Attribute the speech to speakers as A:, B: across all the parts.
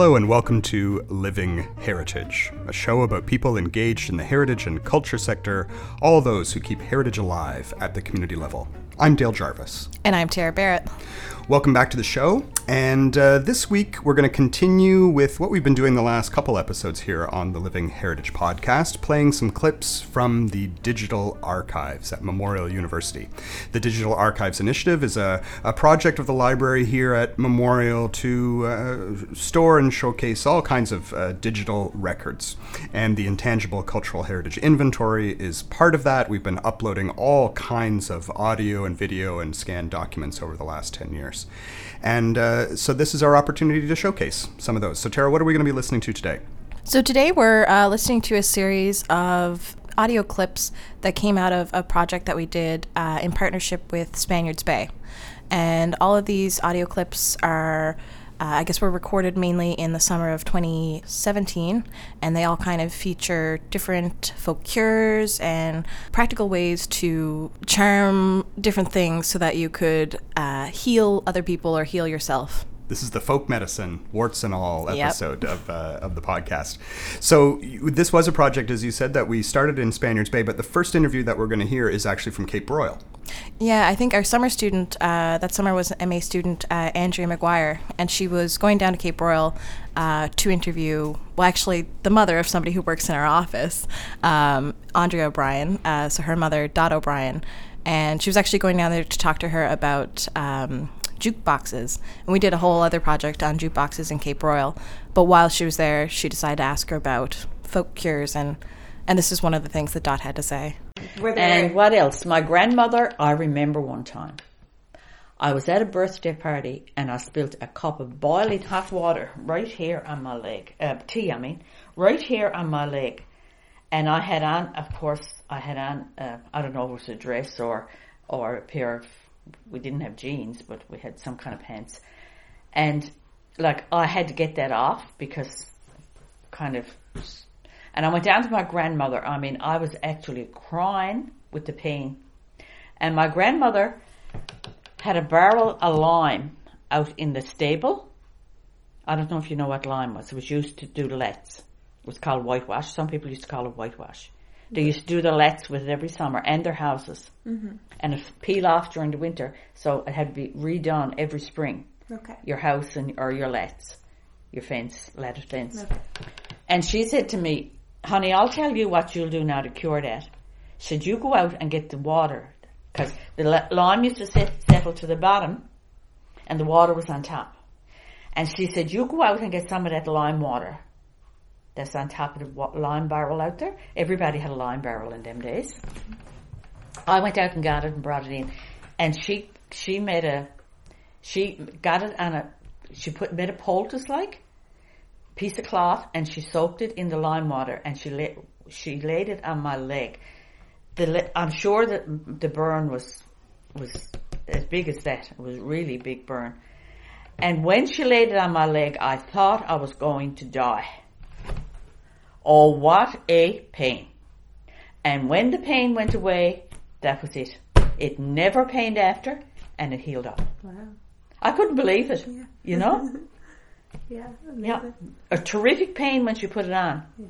A: Hello and welcome to Living Heritage, a show about people engaged in the heritage and culture sector, all those who keep heritage alive at the community level. I'm Dale Jarvis.
B: And I'm Tara Barrett.
A: Welcome back to the show. And uh, this week, we're going to continue with what we've been doing the last couple episodes here on the Living Heritage podcast, playing some clips from the digital archives at Memorial University. The Digital Archives Initiative is a, a project of the library here at Memorial to uh, store and showcase all kinds of uh, digital records. And the Intangible Cultural Heritage Inventory is part of that. We've been uploading all kinds of audio and video and scanned documents over the last 10 years. And uh, so this is our opportunity to showcase some of those. So, Tara, what are we going to be listening to today?
B: So, today we're uh, listening to a series of audio clips that came out of a project that we did uh, in partnership with Spaniards Bay. And all of these audio clips are uh, I guess were recorded mainly in the summer of 2017, and they all kind of feature different folk cures and practical ways to charm different things so that you could uh, heal other people or heal yourself.
A: This is the folk medicine, warts and all episode yep. of, uh, of the podcast. So, this was a project, as you said, that we started in Spaniards Bay, but the first interview that we're going to hear is actually from Cape Broyle.
B: Yeah, I think our summer student, uh, that summer was an MA student, uh, Andrea McGuire, and she was going down to Cape Broyle uh, to interview, well, actually, the mother of somebody who works in our office, um, Andrea O'Brien, uh, so her mother, Dot O'Brien. And she was actually going down there to talk to her about um, jukeboxes. And we did a whole other project on jukeboxes in Cape Broyle. But while she was there, she decided to ask her about folk cures, and, and this is one of the things that Dot had to say.
C: And what else? My grandmother, I remember one time. I was at a birthday party and I spilled a cup of boiling hot water right here on my leg. Uh, tea, I mean, right here on my leg. And I had on, of course, I had on, uh, I don't know if it was a dress or, or a pair of we didn't have jeans, but we had some kind of pants. And like I had to get that off because kind of, and I went down to my grandmother. I mean, I was actually crying with the pain. And my grandmother had a barrel of lime out in the stable. I don't know if you know what lime was. It was used to do lets. It was called whitewash. Some people used to call it whitewash. They used to do the lets with it every summer and their houses. Mm-hmm. And it peel off during the winter, so it had to be redone every spring.
D: Okay.
C: Your house and or your lets, your fence, lattice fence. Okay. And she said to me, "Honey, I'll tell you what you'll do now to cure that." Should you go out and get the water because the lime used to set, settle to the bottom, and the water was on top. And she said, "You go out and get some of that lime water." On top of the lime barrel out there. Everybody had a lime barrel in them days. I went out and got it and brought it in, and she she made a she got it on a she put made a poultice like piece of cloth and she soaked it in the lime water and she laid she laid it on my leg. The I'm sure that the burn was was as big as that. It was really big burn. And when she laid it on my leg, I thought I was going to die. Oh, what a pain. And when the pain went away, that was it. It never pained after and it healed up.
D: Wow.
C: I couldn't believe it, yeah. you know?
D: yeah, amazing.
C: Yeah. A terrific pain when you put it on.
D: Yeah.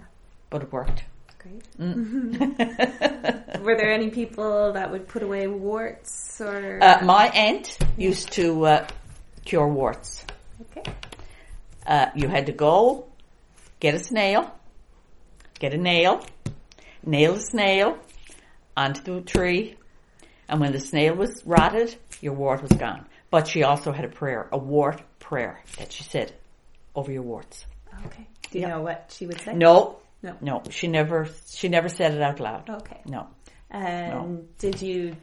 C: But it worked.
D: Great. Mm. Were there any people that would put away warts or?
C: Uh, my aunt yeah. used to uh, cure warts.
D: Okay.
C: Uh, you had to go get a snail get a nail, nail a snail onto the tree, and when the snail was rotted, your wart was gone. But she also had a prayer, a wart prayer that she said over your warts.
D: Okay. Do you yep. know what she would say?
C: No. No. No. She never she never said it out loud.
D: Okay.
C: No.
D: And no. did you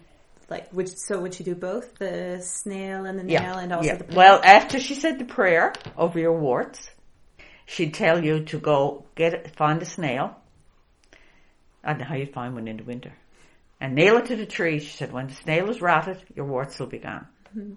D: like would so would she do both the snail and the nail
C: yeah.
D: and also
C: yeah.
D: the prayer?
C: Well, after she said the prayer over your warts, she'd tell you to go get find a snail. I don't know how you find one in the winter. And nail it to the tree. She said, when the snail is rotted, your warts will be gone. Mm-hmm.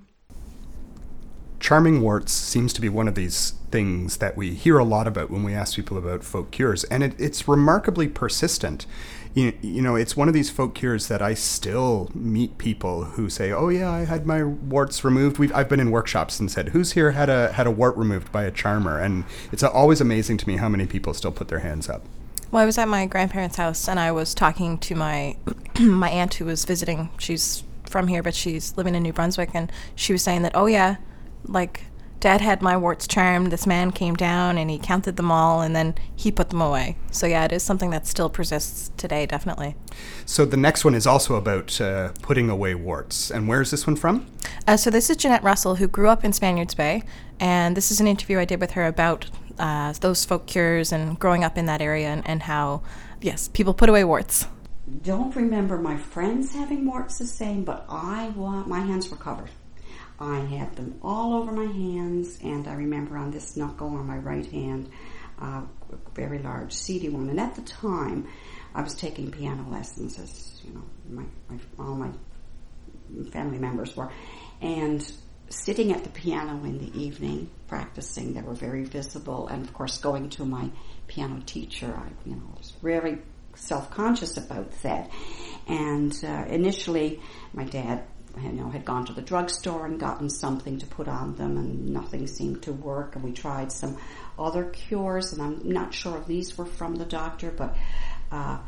A: Charming warts seems to be one of these things that we hear a lot about when we ask people about folk cures, and it, it's remarkably persistent. You, you know, it's one of these folk cures that I still meet people who say, "Oh yeah, I had my warts removed." We've, I've been in workshops and said, "Who's here had a had a wart removed by a charmer?" And it's always amazing to me how many people still put their hands up.
B: Well, I was at my grandparents' house and I was talking to my my aunt who was visiting. She's from here, but she's living in New Brunswick, and she was saying that, oh yeah, like dad had my warts charmed. This man came down and he counted them all and then he put them away. So, yeah, it is something that still persists today, definitely.
A: So, the next one is also about uh, putting away warts. And where is this one from?
B: Uh, so, this is Jeanette Russell, who grew up in Spaniards Bay. And this is an interview I did with her about uh, those folk cures and growing up in that area and, and how, yes, people put away warts.
E: Don't remember my friends having warts the same, but I want my hands were covered. I had them all over my hands, and I remember on this knuckle on my right hand, uh, a very large seedy one. And at the time, I was taking piano lessons, as you know, my, my, all my family members were, and sitting at the piano in the evening practicing. They were very visible, and of course, going to my piano teacher, I you know was very self conscious about that. And uh, initially, my dad you know, had gone to the drugstore and gotten something to put on them and nothing seemed to work and we tried some other cures and I'm not sure if these were from the doctor but uh,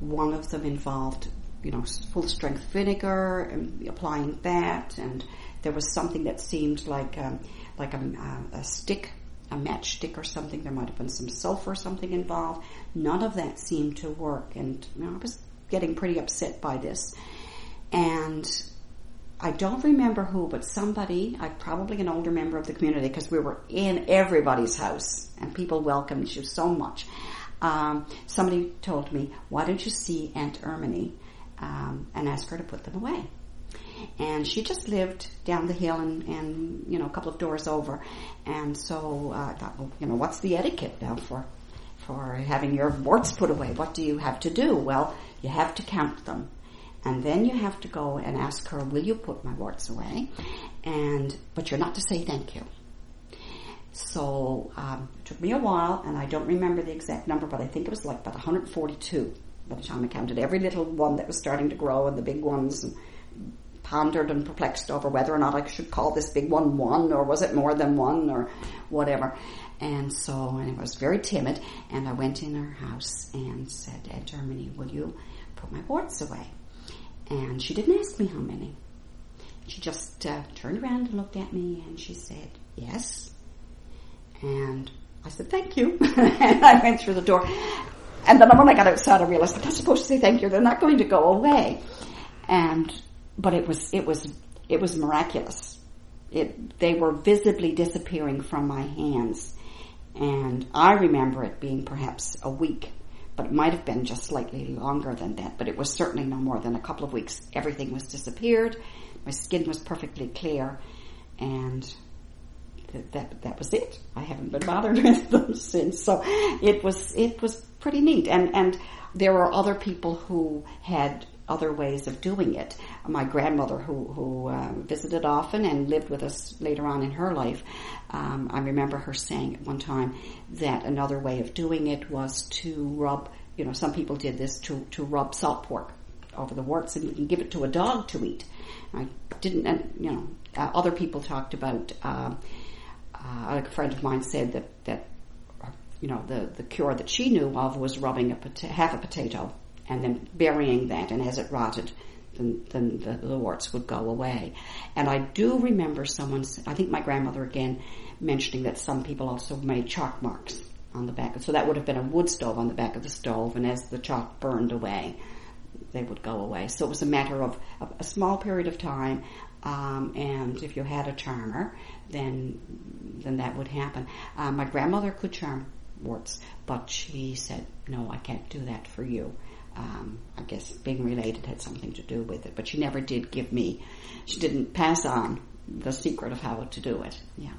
E: one of them involved you know full strength vinegar and applying that and there was something that seemed like um, like a, a stick a matchstick or something. There might have been some sulfur or something involved. None of that seemed to work and you know, I was getting pretty upset by this. And I don't remember who, but somebody, I probably an older member of the community, because we were in everybody's house and people welcomed you so much. Um, somebody told me, "Why don't you see Aunt Erminy um, and ask her to put them away?" And she just lived down the hill and, and you know a couple of doors over, and so uh, I thought, well, you know, what's the etiquette now for for having your warts put away? What do you have to do? Well, you have to count them and then you have to go and ask her, "Will you put my warts away?" And but you're not to say thank you. So um, it took me a while, and I don't remember the exact number, but I think it was like about 142 by the time I counted every little one that was starting to grow and the big ones. And, pondered and perplexed over whether or not I should call this big one one or was it more than one or whatever. And so and I was very timid and I went in her house and said, Aunt Erminy, will you put my warts away? And she didn't ask me how many. She just uh, turned around and looked at me and she said, yes. And I said, thank you. and I went through the door. And then when I got outside, I realized I'm not supposed to say thank you. They're not going to go away. And, but it was, it was, it was miraculous. It, they were visibly disappearing from my hands. And I remember it being perhaps a week but it might have been just slightly longer than that, but it was certainly no more than a couple of weeks. Everything was disappeared. My skin was perfectly clear and that, that, that was it. I haven't been bothered with them since. So it was, it was pretty neat. And, and there were other people who had other ways of doing it. My grandmother, who who uh, visited often and lived with us later on in her life, um, I remember her saying at one time that another way of doing it was to rub. You know, some people did this to to rub salt pork over the warts and, you can give it to a dog to eat. I didn't, and you know, uh, other people talked about. Uh, uh, a friend of mine said that that you know the the cure that she knew of was rubbing a half a potato and then burying that, and as it rotted, then, then the, the, warts would go away. And I do remember someone, I think my grandmother again, mentioning that some people also made chalk marks on the back. So that would have been a wood stove on the back of the stove, and as the chalk burned away, they would go away. So it was a matter of, of a small period of time, um, and if you had a charmer, then then that would happen. Uh, my grandmother could charm warts, but she said, "No, I can't do that for you." Um, I guess being related had something to do with it. But she never did give me, she didn't pass on the secret of how to do it. Yeah.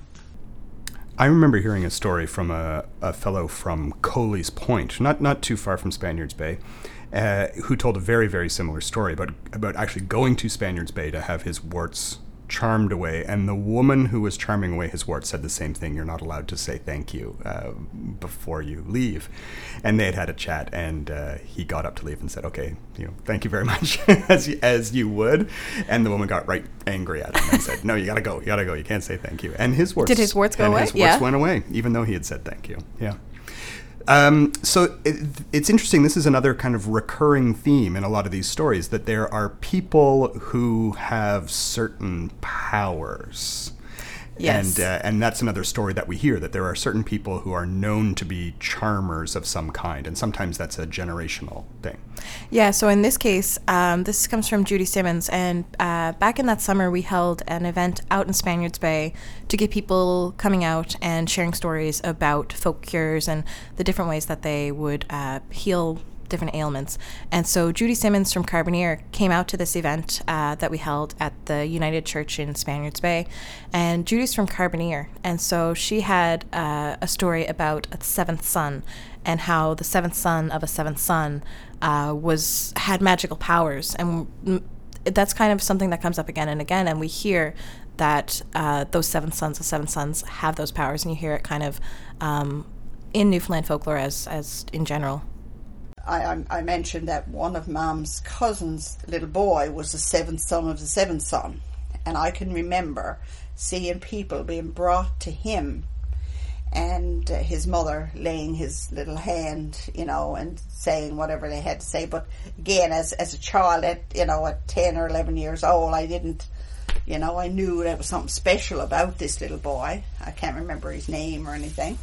A: I remember hearing a story from a, a fellow from Coley's Point, not not too far from Spaniards Bay, uh, who told a very very similar story about about actually going to Spaniards Bay to have his warts charmed away, and the woman who was charming away his warts said the same thing. You're not allowed to say thank you uh, before you leave. And they had had a chat, and uh, he got up to leave and said, "Okay, you know, thank you very much, as you, as you would." And the woman got right angry at him and said, "No, you gotta go. You gotta go. You can't say thank you." And his warts
B: Did his warts go away?
A: His warts
B: Yeah.
A: went away, even though he had said thank you. Yeah. Um, so it, it's interesting. This is another kind of recurring theme in a lot of these stories that there are people who have certain powers.
B: Yes.
A: And, uh, and that's another story that we hear that there are certain people who are known to be charmers of some kind, and sometimes that's a generational thing.
B: Yeah, so in this case, um, this comes from Judy Simmons, and uh, back in that summer, we held an event out in Spaniards Bay to get people coming out and sharing stories about folk cures and the different ways that they would uh, heal different ailments. And so Judy Simmons from Carbonear came out to this event uh, that we held at the United Church in Spaniards Bay. And Judy's from Carbonear. And so she had uh, a story about a seventh son and how the seventh son of a seventh son uh, was had magical powers. And mm, that's kind of something that comes up again and again. And we hear that uh, those seven sons of seven sons have those powers. And you hear it kind of um, in Newfoundland folklore as, as in general.
F: I, I, mentioned that one of Mom's cousins' little boy was the seventh son of the seventh son, and I can remember seeing people being brought to him, and uh, his mother laying his little hand, you know, and saying whatever they had to say. But again, as as a child, at you know, at ten or eleven years old, I didn't. You know, I knew there was something special about this little boy. I can't remember his name or anything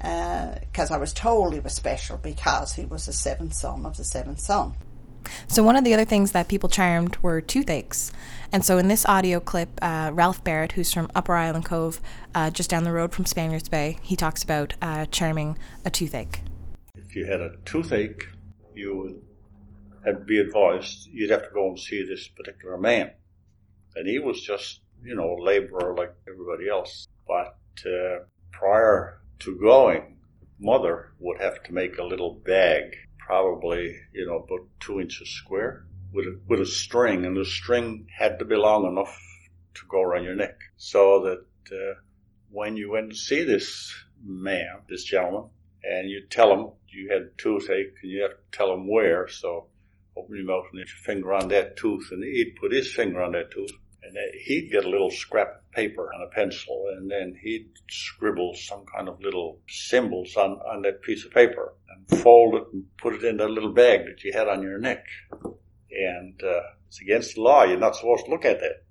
F: because I was told he was special because he was the seventh son of the seventh son.
B: So one of the other things that people charmed were toothaches. And so in this audio clip, uh, Ralph Barrett, who's from Upper Island Cove, uh, just down the road from Spaniards Bay, he talks about uh, charming a toothache.
G: If you had a toothache, you would have be advised you'd have to go and see this particular man. And he was just, you know, a laborer like everybody else. But uh, prior to going, mother would have to make a little bag, probably, you know, about two inches square, with a, with a string, and the string had to be long enough to go around your neck. So that uh, when you went to see this man, this gentleman, and you tell him you had toothache, and you have to tell him where, so open your mouth and put your finger on that tooth, and he'd put his finger on that tooth, and he'd get a little scrap of paper and a pencil, and then he'd scribble some kind of little symbols on, on that piece of paper, and fold it and put it in that little bag that you had on your neck. And uh, it's against the law. You're not supposed to look at that.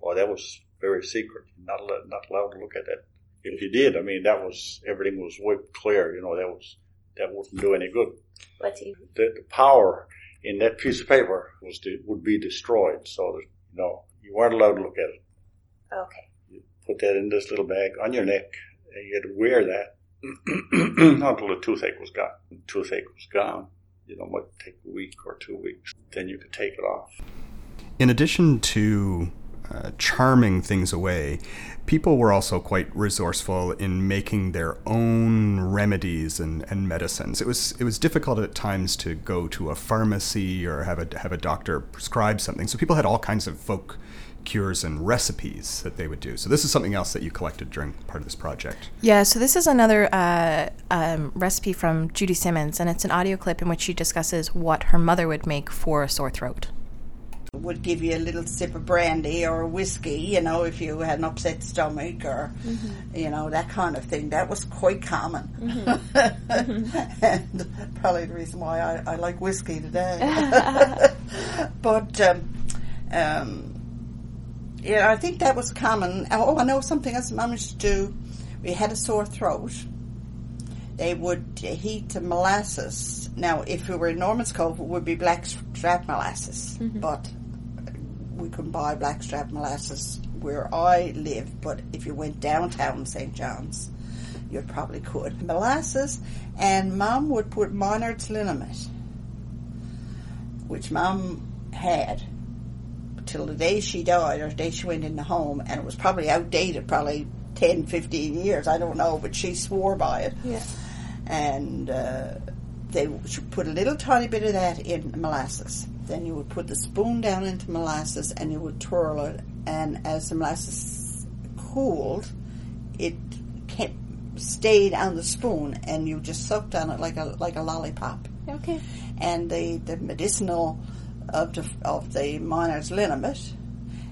G: Well, that was very secret. You're not allowed, not allowed to look at that. If you did, I mean, that was everything was wiped clear. You know, that was that wouldn't do any good
D: What do you?
G: the, the power in that piece of paper was de- would be destroyed. So that you weren't allowed to look at it.
D: Okay.
G: You put that in this little bag on your neck, and you had to wear that until the toothache was gone. The toothache was gone. You know, it might take a week or two weeks. Then you could take it off.
A: In addition to uh, charming things away, people were also quite resourceful in making their own remedies and, and medicines. It was it was difficult at times to go to a pharmacy or have a have a doctor prescribe something. So people had all kinds of folk cures and recipes that they would do. So this is something else that you collected during part of this project.
B: Yeah, so this is another uh, um, recipe from Judy Simmons, and it's an audio clip in which she discusses what her mother would make for a sore throat.
F: Would give you a little sip of brandy or whiskey, you know, if you had an upset stomach or, you know, that kind of thing. That was quite common. and probably the reason why I, I like whiskey today. but, um, um, yeah, I think that was common. Oh, I know something else Mum used to do. We had a sore throat. They would heat the molasses. Now, if we were in Norman's Cove, it would be blackstrap molasses, but we couldn't buy blackstrap molasses where I live. But if you went downtown St. John's, you probably could. Molasses, and Mum would put Minard's liniment, which Mum had till the day she died or the day she went in the home, and it was probably outdated, probably 10, 15 years, I don't know, but she swore by it.
D: Yeah.
F: And uh, they should put a little tiny bit of that in molasses. Then you would put the spoon down into molasses and you would twirl it. And as the molasses cooled, it kept stayed on the spoon, and you just sucked on it like a like a lollipop.
D: Okay.
F: And the the medicinal of the of the Minard's liniment,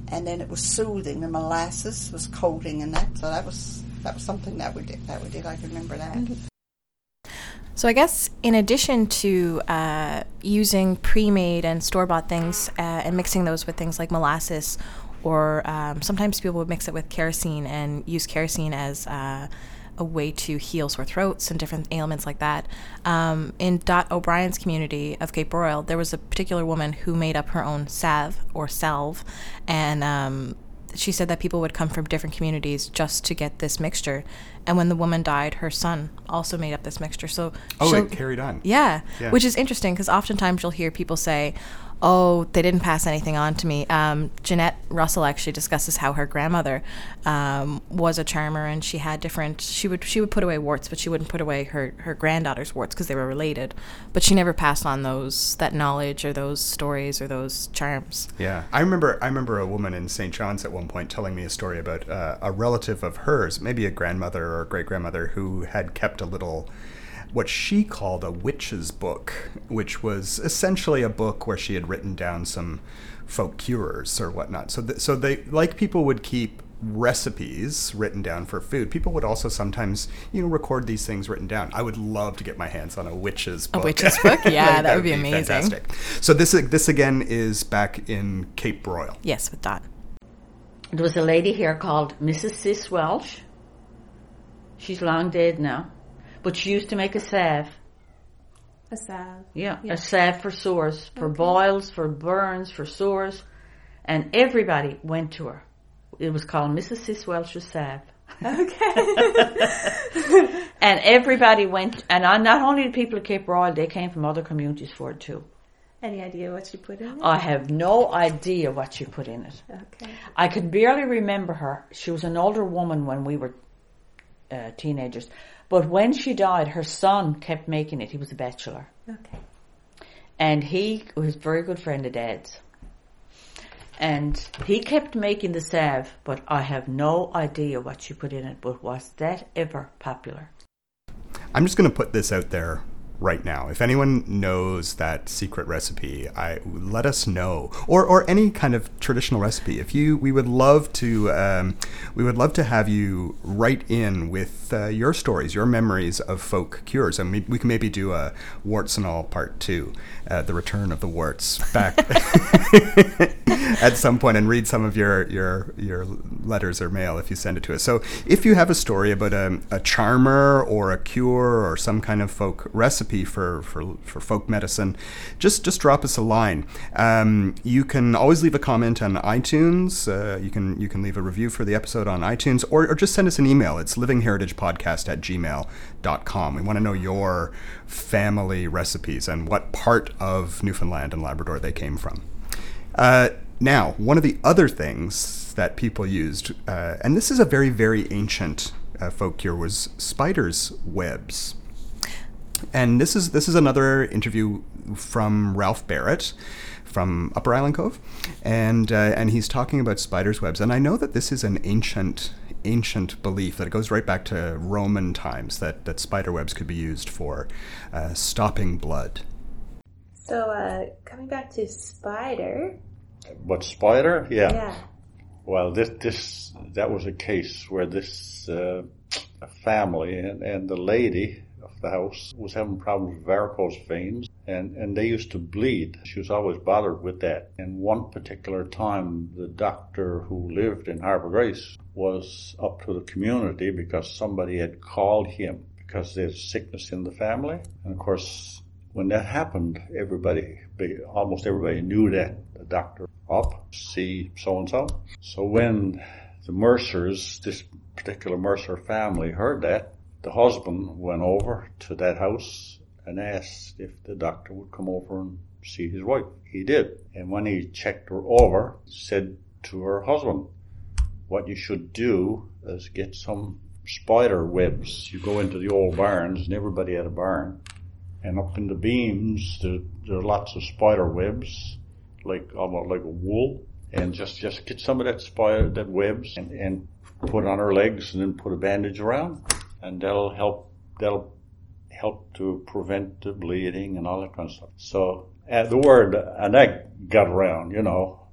F: and then it was soothing. The molasses was coating and that, so that was that was something that we did. That we did. I can remember that. Mm-hmm.
B: So I guess in addition to uh, using pre-made and store-bought things uh, and mixing those with things like molasses, or um, sometimes people would mix it with kerosene and use kerosene as uh, a way to heal sore throats and different ailments like that. Um, in Dot O'Brien's community of Cape Broyle, there was a particular woman who made up her own salve or salve, and um, she said that people would come from different communities just to get this mixture. And when the woman died, her son also made up this mixture. So
A: Oh, it carried on.
B: yeah,
A: Yeah.
B: which is interesting because oftentimes you'll hear people say, "Oh, they didn't pass anything on to me." Um, Jeanette Russell actually discusses how her grandmother um, was a charmer, and she had different. She would she would put away warts, but she wouldn't put away her her granddaughter's warts because they were related. But she never passed on those that knowledge or those stories or those charms.
A: Yeah, I remember. I remember a woman in St. John's at one point telling me a story about uh, a relative of hers, maybe a grandmother or great grandmother, who had kept a little, what she called a witch's book, which was essentially a book where she had written down some folk cures or whatnot. So, th- so they like people would keep recipes written down for food. People would also sometimes, you know, record these things written down. I would love to get my hands on a witch's book.
B: A witch's book? Yeah, that would be amazing.
A: Fantastic. So this this again is back in Cape Broyle.
B: Yes, with Dot.
C: There was a lady here called Mrs. Sis Welsh. She's long dead now. But she used to make a salve.
D: A salve.
C: Yeah,
D: Yeah.
C: a salve for sores, for boils, for burns, for sores. And everybody went to her. It was called Mrs. Sis Welsh's salve.
D: Okay.
C: And everybody went, and I- not only the people of Cape Broyle, they came from other communities for it too.
D: Any idea what you put in it?
C: I have no idea what she put in it.
D: Okay.
C: I could barely remember her. She was an older woman when we were uh, teenagers. But when she died, her son kept making it. He was a bachelor.
D: Okay.
C: And he was a very good friend of Dad's. And he kept making the salve, but I have no idea what she put in it. But was that ever popular?
A: I'm just going to put this out there right now. If anyone knows that secret recipe, I let us know, or or any kind of traditional recipe. If you, we would love to, um, we would love to have you write in with uh, your stories, your memories of folk cures, and we, we can maybe do a warts and all part two, uh, the return of the warts back at some point, and read some of your your your letters or mail if you send it to us. So if you have a story about a, a charmer or a cure or some kind of folk recipe for, for, for folk medicine, just just drop us a line. Um, you can always leave a comment on iTunes. Uh, you can you can leave a review for the episode on iTunes, or, or just send us an email. It's livingheritagepodcast at gmail.com. We want to know your family recipes and what part of Newfoundland and Labrador they came from. Uh, now, one of the other things that people used, uh, and this is a very, very ancient uh, folk cure, was spiders' webs. And this is this is another interview from Ralph Barrett from Upper Island Cove, and uh, and he's talking about spiders' webs. And I know that this is an ancient ancient belief that it goes right back to Roman times that that spider webs could be used for uh, stopping blood.
D: So, uh, coming back to spider.
G: But spider, yeah.
D: Yeah.
G: Well, this this that was a case where this uh, family and, and the lady of the house was having problems with varicose veins, and and they used to bleed. She was always bothered with that. And one particular time, the doctor who lived in Harbour Grace was up to the community because somebody had called him because there's sickness in the family, and of course. When that happened, everybody, almost everybody knew that the doctor up, see so and so. So when the Mercers, this particular Mercer family, heard that, the husband went over to that house and asked if the doctor would come over and see his wife. He did. And when he checked her over, said to her husband, what you should do is get some spider webs. You go into the old barns, and everybody had a barn, And up in the beams, there, there are lots of spider webs, like almost like a wool. And just, just get some of that spider, that webs and, and put on her legs and then put a bandage around. And that'll help, that'll help to prevent the bleeding and all that kind of stuff. So uh, the word, and that got around, you know,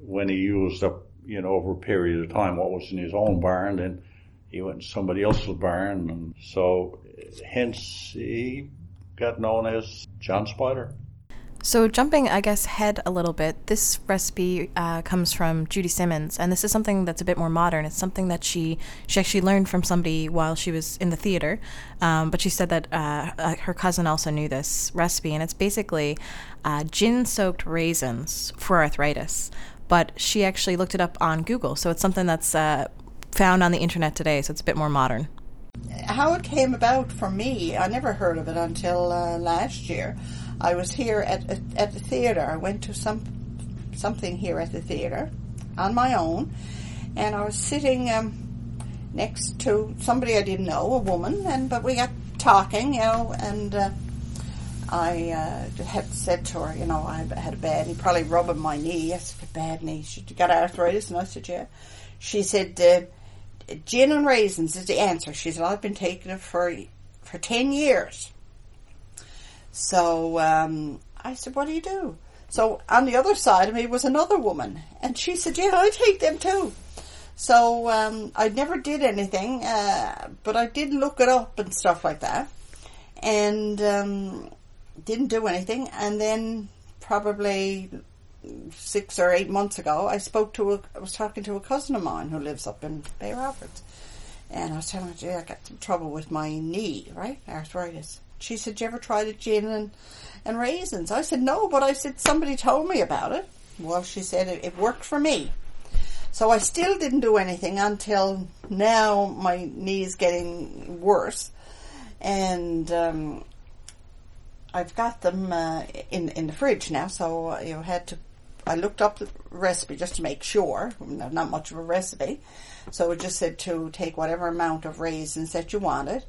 G: when he used up, you know, over a period of time what was in his own barn, then he went to somebody else's barn, and so hence he got known as John Spider.
B: So, jumping, I guess, head a little bit, this recipe uh, comes from Judy Simmons, and this is something that's a bit more modern. It's something that she she actually learned from somebody while she was in the theater, um, but she said that uh, uh, her cousin also knew this recipe, and it's basically uh, gin-soaked raisins for arthritis. But she actually looked it up on Google, so it's something that's uh, found on the internet today, so it's a bit more modern.
F: How it came about for me, I never heard of it until uh, last year. I was here at at the theater. I went to some something here at the theater on my own, and I was sitting um, next to somebody I didn't know, a woman, and but we got talking, you know, and uh, I uh, had said to her, you know, I had a bad knee, probably rubbing my knee. I said, bad knee. She got arthritis, and I said, yeah. She said, uh, gin and raisins is the answer. She said, I've been taking it for for ten years. So um, I said, What do you do? So on the other side of me was another woman, and she said, Yeah, I take them too. So um, I never did anything, uh, but I did look it up and stuff like that, and um, didn't do anything. And then probably six or eight months ago, I spoke to a, I was talking to a cousin of mine who lives up in Bay Roberts, and I was telling her, "Gee, I got some trouble with my knee, right, arthritis." She said, "Did you ever try the gin and, and raisins?" I said, "No," but I said somebody told me about it. Well, she said it, it worked for me. So I still didn't do anything until now. My knee is getting worse, and um, I've got them uh, in in the fridge now. So uh, you had to. I looked up the recipe just to make sure. Not much of a recipe, so it just said to take whatever amount of raisins that you wanted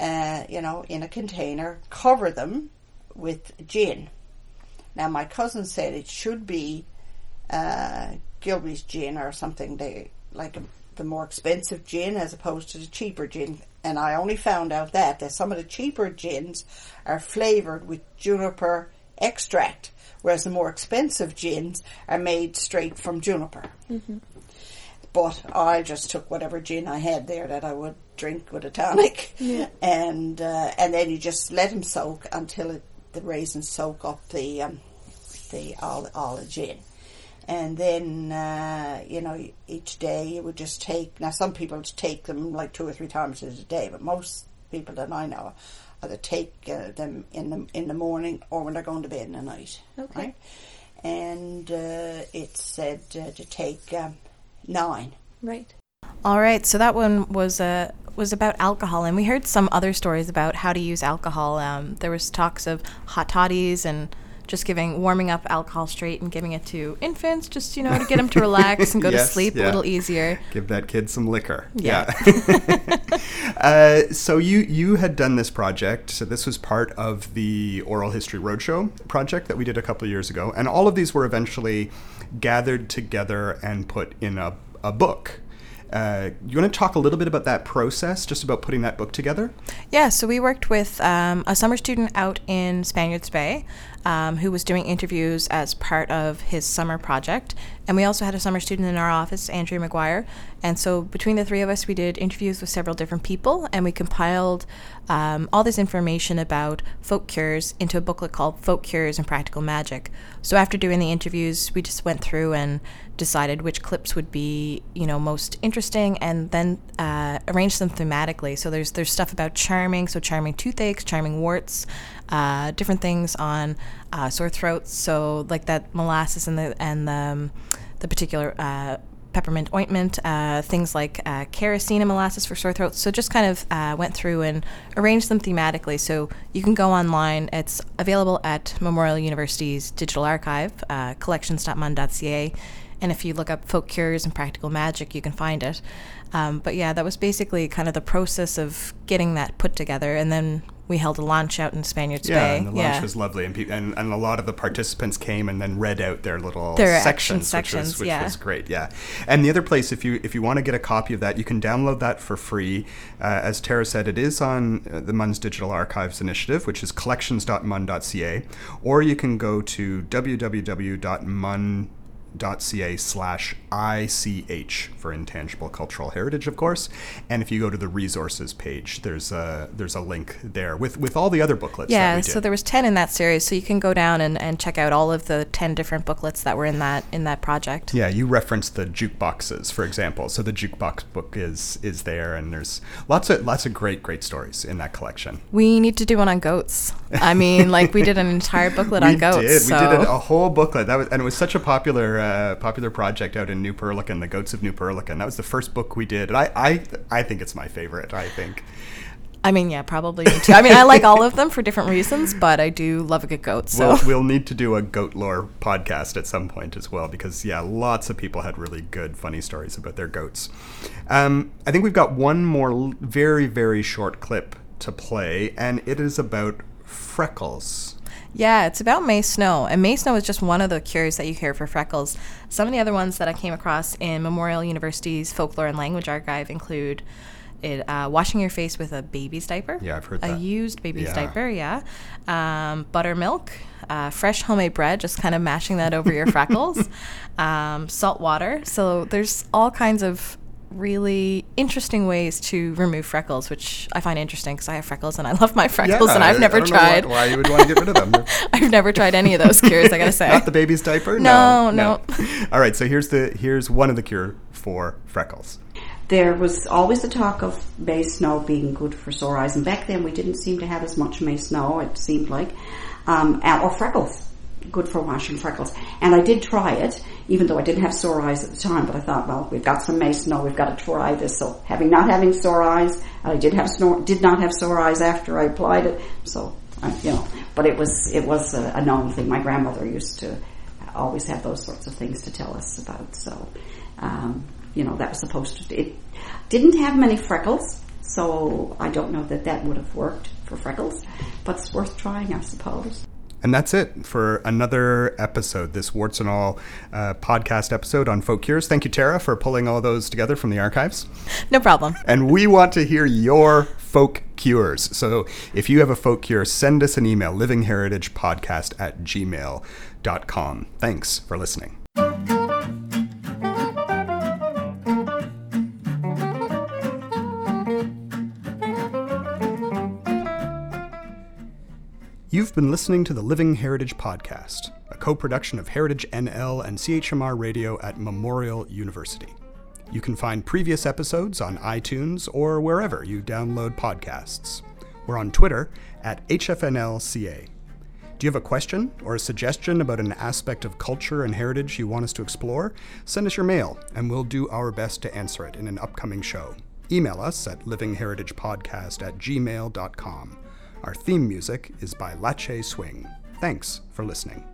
F: uh, you know, in a container, cover them with gin. Now, my cousin said it should be uh, Gilbey's gin or something. They like a, the more expensive gin as opposed to the cheaper gin. And I only found out that that some of the cheaper gins are flavored with juniper extract, whereas the more expensive gins are made straight from juniper. Mm-hmm. But I just took whatever gin I had there that I would drink with a tonic, yeah. and uh, and then you just let them soak until it, the raisins soak up the um, the all all the gin, and then uh, you know each day you would just take. Now some people take them like two or three times a day, but most people that I know either take uh, them in the in the morning or when they're going to bed in the night. Okay. Right? And uh, it said uh, to take um, nine.
D: Right.
B: All right, so that one was uh, was about alcohol, and we heard some other stories about how to use alcohol. Um, there was talks of hot toddies and just giving warming up alcohol straight and giving it to infants, just you know to get them to relax and go yes, to sleep yeah. a little easier.
A: Give that kid some liquor. Yeah. yeah. uh, so you you had done this project. So this was part of the Oral History Roadshow project that we did a couple of years ago, and all of these were eventually gathered together and put in a, a book. Uh, you want to talk a little bit about that process, just about putting that book together?
B: Yeah, so we worked with um, a summer student out in Spaniards Bay um, who was doing interviews as part of his summer project. And we also had a summer student in our office, Andrea McGuire. And so between the three of us, we did interviews with several different people and we compiled um, all this information about folk cures into a booklet called Folk Cures and Practical Magic. So after doing the interviews, we just went through and decided which clips would be, you know, most interesting, and then uh, arranged them thematically. So there's there's stuff about charming, so charming toothaches, charming warts, uh, different things on uh, sore throats. So like that molasses and the and the um, the particular uh, peppermint ointment, uh, things like uh, kerosene and molasses for sore throats. So just kind of uh, went through and arranged them thematically. So you can go online. It's available at Memorial University's digital archive, uh, collections.mun.ca. And if you look up folk cures and practical magic, you can find it. Um, but yeah, that was basically kind of the process of getting that put together. And then we held a launch out in Spaniards
A: Yeah,
B: Bay.
A: and the lunch was lovely, and, pe- and and a lot of the participants came and then read out their little
B: Their action
A: sections, which, was, which
B: yeah.
A: was great. Yeah, and the other place, if you if you want to get a copy of that, you can download that for free. Uh, as Tara said, it is on uh, the MUN's Digital Archives Initiative, which is collections.mun.ca, or you can go to www.mun ca slash ich for intangible cultural heritage of course and if you go to the resources page there's a there's a link there with with all the other booklets that
B: Yeah,
A: we did.
B: so there was 10 in that series, so you can go down and, and check out all of the 10 different booklets that were in that in that project.
A: yeah you referenced the jukeboxes for example so the jukebox book is is there and there's lots of lots of great great stories in that collection
B: We need to do one on goats. I mean, like we did an entire booklet
A: we
B: on goats.
A: did
B: so
A: we did a whole booklet that was and it was such a popular uh, popular project out in New Perlican the goats of New Perlican that was the first book we did and I I I think it's my favorite I think
B: I mean, yeah, probably me too. I mean, I like all of them for different reasons, but I do love a good goat. So
A: We'll, we'll need to do a goat lore podcast at some point as well because, yeah, lots of people had really good, funny stories about their goats. Um, I think we've got one more very, very short clip to play, and it is about freckles.
B: Yeah, it's about May Snow. And May Snow is just one of the cures that you hear for freckles. Some of the other ones that I came across in Memorial University's Folklore and Language Archive include it, uh, washing your face with a baby's diaper.
A: Yeah, I've heard that.
B: A
A: that.
B: used baby's
A: Yeah.
B: diaper, yeah. Um, buttermilk, uh, fresh homemade bread, just kind of mashing that over your freckles. Um, salt water. So there's all kinds of really interesting ways to remove freckles, which I find interesting because I have freckles and I love my freckles and
A: I-
B: I've
A: I
B: never
A: don't know why-
B: tried.
A: Why, you would want to get rid of them.
B: I've never tried any of those cures. I gotta say.
A: Not the baby's diaper?
B: No, no.
A: All right, so here's the here's one of the cure for freckles.
E: There was always the talk of May snow being good for sore eyes, and back then we didn't seem to have as much May snow. It seemed like, um, or freckles, good for washing freckles. And I did try it, even though I didn't have sore eyes at the time. But I thought, well, we've got some mace snow, we've got to try this. So having not having sore eyes, I did have snore, did not have sore eyes after I applied it. So uh, you know, but it was it was a, a known thing. My grandmother used to always have those sorts of things to tell us about. So, um, you know, that was supposed to. It didn't have many freckles, so I don't know that that would have worked for freckles, but it's worth trying, I suppose.
A: And that's it for another episode, this Warts and All uh, podcast episode on folk cures. Thank you, Tara, for pulling all those together from the archives.
B: No problem.
A: And we want to hear your folk cures. So if you have a folk cure, send us an email, livingheritagepodcast at gmail.com. Thanks for listening. Been listening to the Living Heritage Podcast, a co production of Heritage NL and CHMR Radio at Memorial University. You can find previous episodes on iTunes or wherever you download podcasts. We're on Twitter at HFNLCA. Do you have a question or a suggestion about an aspect of culture and heritage you want us to explore? Send us your mail, and we'll do our best to answer it in an upcoming show. Email us at livingheritagepodcast at gmail.com. Our theme music is by Lache Swing. Thanks for listening.